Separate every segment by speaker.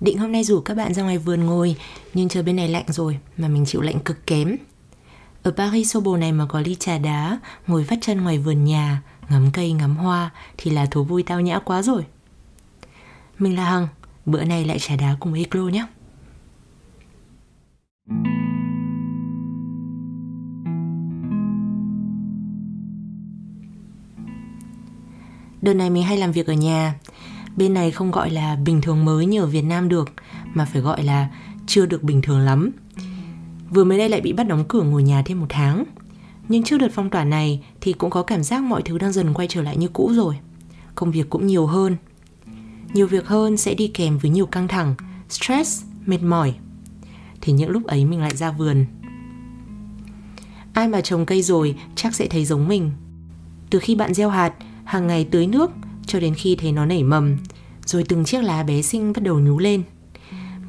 Speaker 1: Định hôm nay rủ các bạn ra ngoài vườn ngồi, Nhưng trời bên này lạnh rồi Mà mình chịu lạnh cực kém. Ở Paris xô bồ này mà có ly trà đá, Ngồi vắt chân ngoài vườn nhà, Ngắm cây, ngắm hoa Thì là thú vui tao nhã quá rồi. Mình là Hằng, Bữa nay lại trà đá cùng Eclo nhé. Đợt này mình hay làm việc ở nhà. Bên này không gọi là bình thường mới như ở Việt Nam được Mà phải gọi là chưa được bình thường lắm. Vừa mới đây lại bị bắt đóng cửa ngồi nhà thêm một tháng. Nhưng trước đợt phong tỏa này thì cũng có cảm giác mọi thứ đang dần quay trở lại như cũ rồi. Công việc cũng nhiều hơn. Nhiều việc hơn sẽ đi kèm với nhiều căng thẳng, stress, mệt mỏi. Thì những lúc ấy mình lại ra vườn. Ai mà trồng cây rồi chắc sẽ thấy giống mình. Từ khi bạn gieo hạt hàng ngày tưới nước cho đến khi thấy nó nảy mầm, rồi từng chiếc lá bé xinh bắt đầu nhú lên.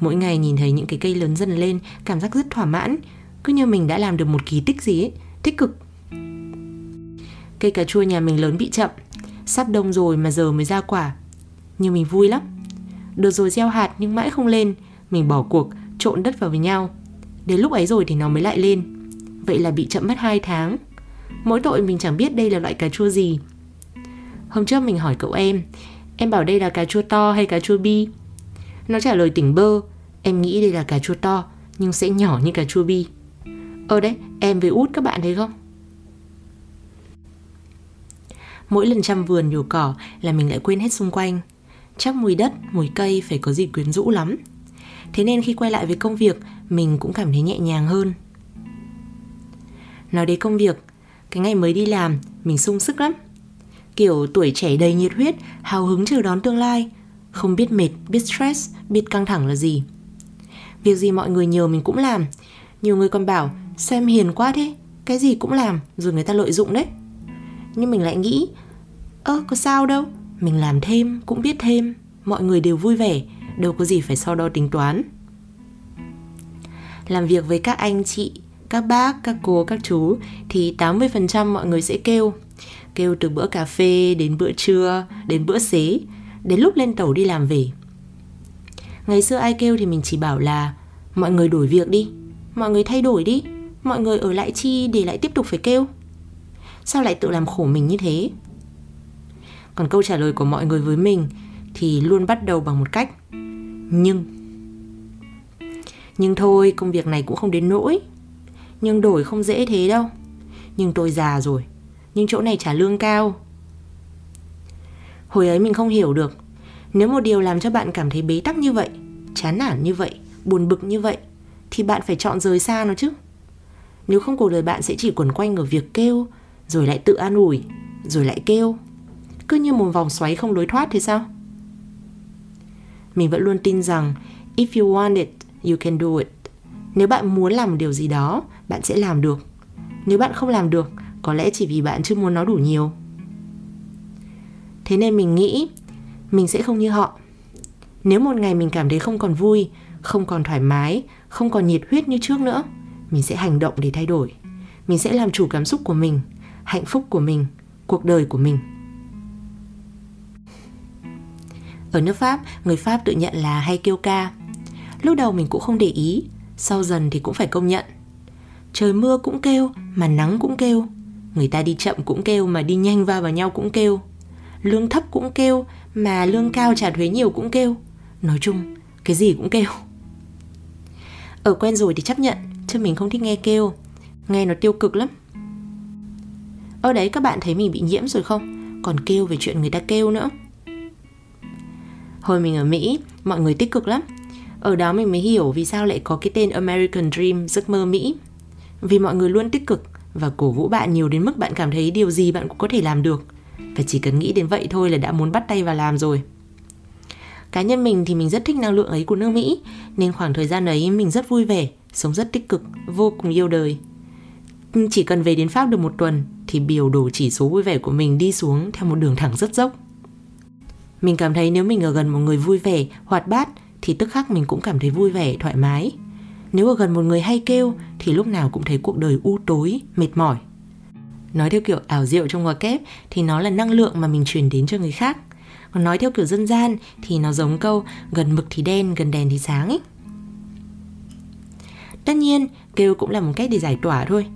Speaker 1: Mỗi ngày nhìn thấy những cái cây lớn dần lên, cảm giác rất thỏa mãn, cứ như mình đã làm được một kỳ tích gì ấy, tích cực. Cây cà chua nhà mình lớn bị chậm, sắp đông rồi mà giờ mới ra quả. Nhưng mình vui lắm. Được rồi gieo hạt nhưng mãi không lên, mình bỏ cuộc, trộn đất vào với nhau. Đến lúc ấy rồi thì nó mới lại lên. Vậy là bị chậm mất 2 tháng. Mỗi tội mình chẳng biết đây là loại cà chua gì, Hôm trước mình hỏi cậu em Em bảo đây là cà chua to hay cà chua bi? Nó trả lời tỉnh bơ Em nghĩ đây là cà chua to Nhưng sẽ nhỏ như cà chua bi. Ờ đấy, em với út các bạn thấy không? Mỗi lần chăm vườn nhổ cỏ là mình lại quên hết xung quanh. Chắc mùi đất, mùi cây phải có gì quyến rũ lắm. Thế nên khi quay lại với công việc Mình cũng cảm thấy nhẹ nhàng hơn. Nói đến công việc Cái ngày mới đi làm Mình sung sức lắm. Kiểu tuổi trẻ đầy nhiệt huyết, hào hứng chờ đón tương lai, không biết mệt, biết stress, biết căng thẳng là gì. Việc gì mọi người nhờ mình cũng làm. Nhiều người còn bảo, xem hiền quá thế, cái gì cũng làm, rồi người ta lợi dụng đấy. Nhưng mình lại nghĩ, ơ có sao đâu, mình làm thêm, cũng biết thêm, mọi người đều vui vẻ, đâu có gì phải so đo tính toán. Làm việc với các anh chị, các bác, các cô, các chú thì 80% mọi người sẽ kêu kêu từ bữa cà phê đến bữa trưa, đến bữa xế, đến lúc lên tàu đi làm về. Ngày xưa ai kêu thì mình chỉ bảo là mọi người đổi việc đi, mọi người thay đổi đi, mọi người ở lại chi để lại tiếp tục phải kêu. Sao lại tự làm khổ mình như thế? Còn câu trả lời của mọi người với mình thì luôn bắt đầu bằng một cách nhưng nhưng thôi công việc này cũng không đến nỗi nhưng đổi không dễ thế đâu nhưng tôi già rồi nhưng chỗ này trả lương cao. Hồi ấy mình không hiểu được, nếu một điều làm cho bạn cảm thấy bế tắc như vậy, chán nản như vậy, buồn bực như vậy, thì bạn phải chọn rời xa nó chứ. Nếu không cuộc đời bạn sẽ chỉ quẩn quanh ở việc kêu, rồi lại tự an ủi, rồi lại kêu. Cứ như một vòng xoáy không lối thoát thì sao? Mình vẫn luôn tin rằng if you want it, you can do it. Nếu bạn muốn làm một điều gì đó, bạn sẽ làm được. Nếu bạn không làm được, có lẽ chỉ vì bạn chưa muốn nó đủ nhiều. Thế nên mình nghĩ mình sẽ không như họ. Nếu một ngày mình cảm thấy không còn vui không còn thoải mái không còn nhiệt huyết như trước nữa mình sẽ hành động để thay đổi. Mình sẽ làm chủ cảm xúc của mình hạnh phúc của mình cuộc đời của mình. Ở nước pháp người pháp tự nhận là hay kêu ca. Lúc đầu mình cũng không để ý sau dần thì cũng phải công nhận. Trời mưa cũng kêu, mà nắng cũng kêu. Người ta đi chậm cũng kêu, mà đi nhanh va vào nhau cũng kêu. Lương thấp cũng kêu, mà lương cao trả thuế nhiều cũng kêu. Nói chung, cái gì cũng kêu. Ở quen rồi thì chấp nhận, Chứ mình không thích nghe kêu. Nghe nó tiêu cực lắm. Ở đấy, các bạn thấy mình bị nhiễm rồi không? Còn kêu về chuyện người ta kêu nữa. Hồi mình ở Mỹ, Mọi người tích cực lắm. Ở đó mình mới hiểu vì sao lại có cái tên American Dream, Giấc mơ Mỹ. Vì mọi người luôn tích cực và cổ vũ bạn nhiều đến mức bạn cảm thấy điều gì bạn cũng có thể làm được. Và chỉ cần nghĩ đến vậy thôi là đã muốn bắt tay vào làm rồi. Cá nhân mình thì mình rất thích năng lượng ấy của nước mỹ, nên khoảng thời gian ấy mình rất vui vẻ, sống rất tích cực, vô cùng yêu đời. Chỉ cần về đến pháp được một tuần thì biểu đồ chỉ số vui vẻ của mình đi xuống theo một đường thẳng rất dốc. Mình cảm thấy nếu mình ở gần một người vui vẻ, hoạt bát thì tức khắc mình cũng cảm thấy vui vẻ thoải mái nếu ở gần một người hay kêu thì lúc nào cũng thấy cuộc đời u tối, mệt mỏi. Nói theo kiểu ảo diệu trong ngoặc kép thì nó là năng lượng mà mình truyền đến cho người khác. Còn nói theo kiểu dân gian thì nó giống câu gần mực thì đen, gần đèn thì sáng ấy. Tất nhiên, kêu cũng là một cách để giải tỏa thôi.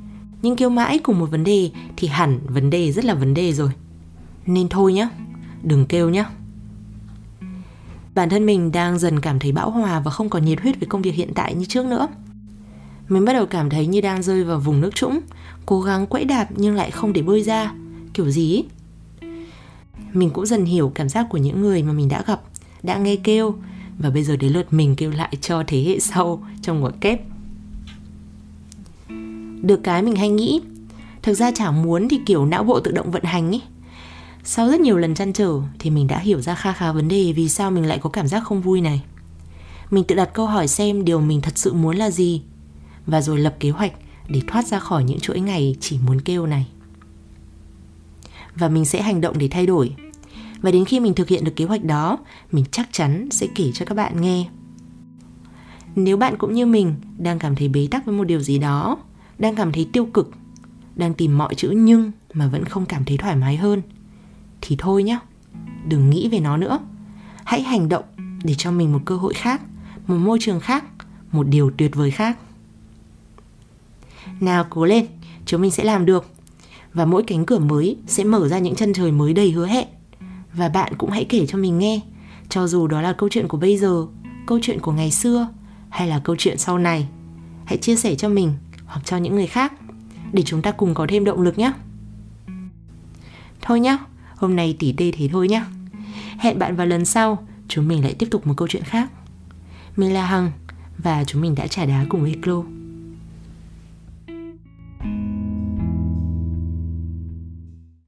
Speaker 1: Nhưng kêu mãi cùng một vấn đề thì hẳn vấn đề rất là vấn đề rồi. Nên thôi nhá, đừng kêu nhá. Bản thân mình đang dần cảm thấy bão hòa và không còn nhiệt huyết với công việc hiện tại như trước nữa. Mình bắt đầu cảm thấy như đang rơi vào vùng nước trũng, cố gắng quẫy đạp nhưng lại không để bơi ra, kiểu gì ấy. Mình cũng dần hiểu cảm giác của những người mà mình đã gặp, đã nghe kêu và bây giờ đến lượt mình kêu lại cho thế hệ sau trong ngoặc kép. Được cái mình hay nghĩ, thực ra chả muốn thì kiểu não bộ tự động vận hành ấy. Sau rất nhiều lần chăn trở thì mình đã hiểu ra kha khá vấn đề vì sao mình lại có cảm giác không vui này. Mình tự đặt câu hỏi xem điều mình thật sự muốn là gì và rồi lập kế hoạch để thoát ra khỏi những chuỗi ngày chỉ muốn kêu này. Và mình sẽ hành động để thay đổi. Và đến khi mình thực hiện được kế hoạch đó, mình chắc chắn sẽ kể cho các bạn nghe. Nếu bạn cũng như mình đang cảm thấy bế tắc với một điều gì đó, đang cảm thấy tiêu cực, đang tìm mọi chữ nhưng mà vẫn không cảm thấy thoải mái hơn thì thôi nhé, đừng nghĩ về nó nữa. Hãy hành động để cho mình một cơ hội khác, một môi trường khác, một điều tuyệt vời khác. Nào cố lên, chúng mình sẽ làm được. Và mỗi cánh cửa mới sẽ mở ra những chân trời mới đầy hứa hẹn. Và bạn cũng hãy kể cho mình nghe, cho dù đó là câu chuyện của bây giờ, câu chuyện của ngày xưa hay là câu chuyện sau này. Hãy chia sẻ cho mình hoặc cho những người khác để chúng ta cùng có thêm động lực nhé. Thôi nhá, hôm nay tỉ tê thế thôi nhá. Hẹn bạn vào lần sau, chúng mình lại tiếp tục một câu chuyện khác. Mình là Hằng và chúng mình đã trả đá cùng Eclo.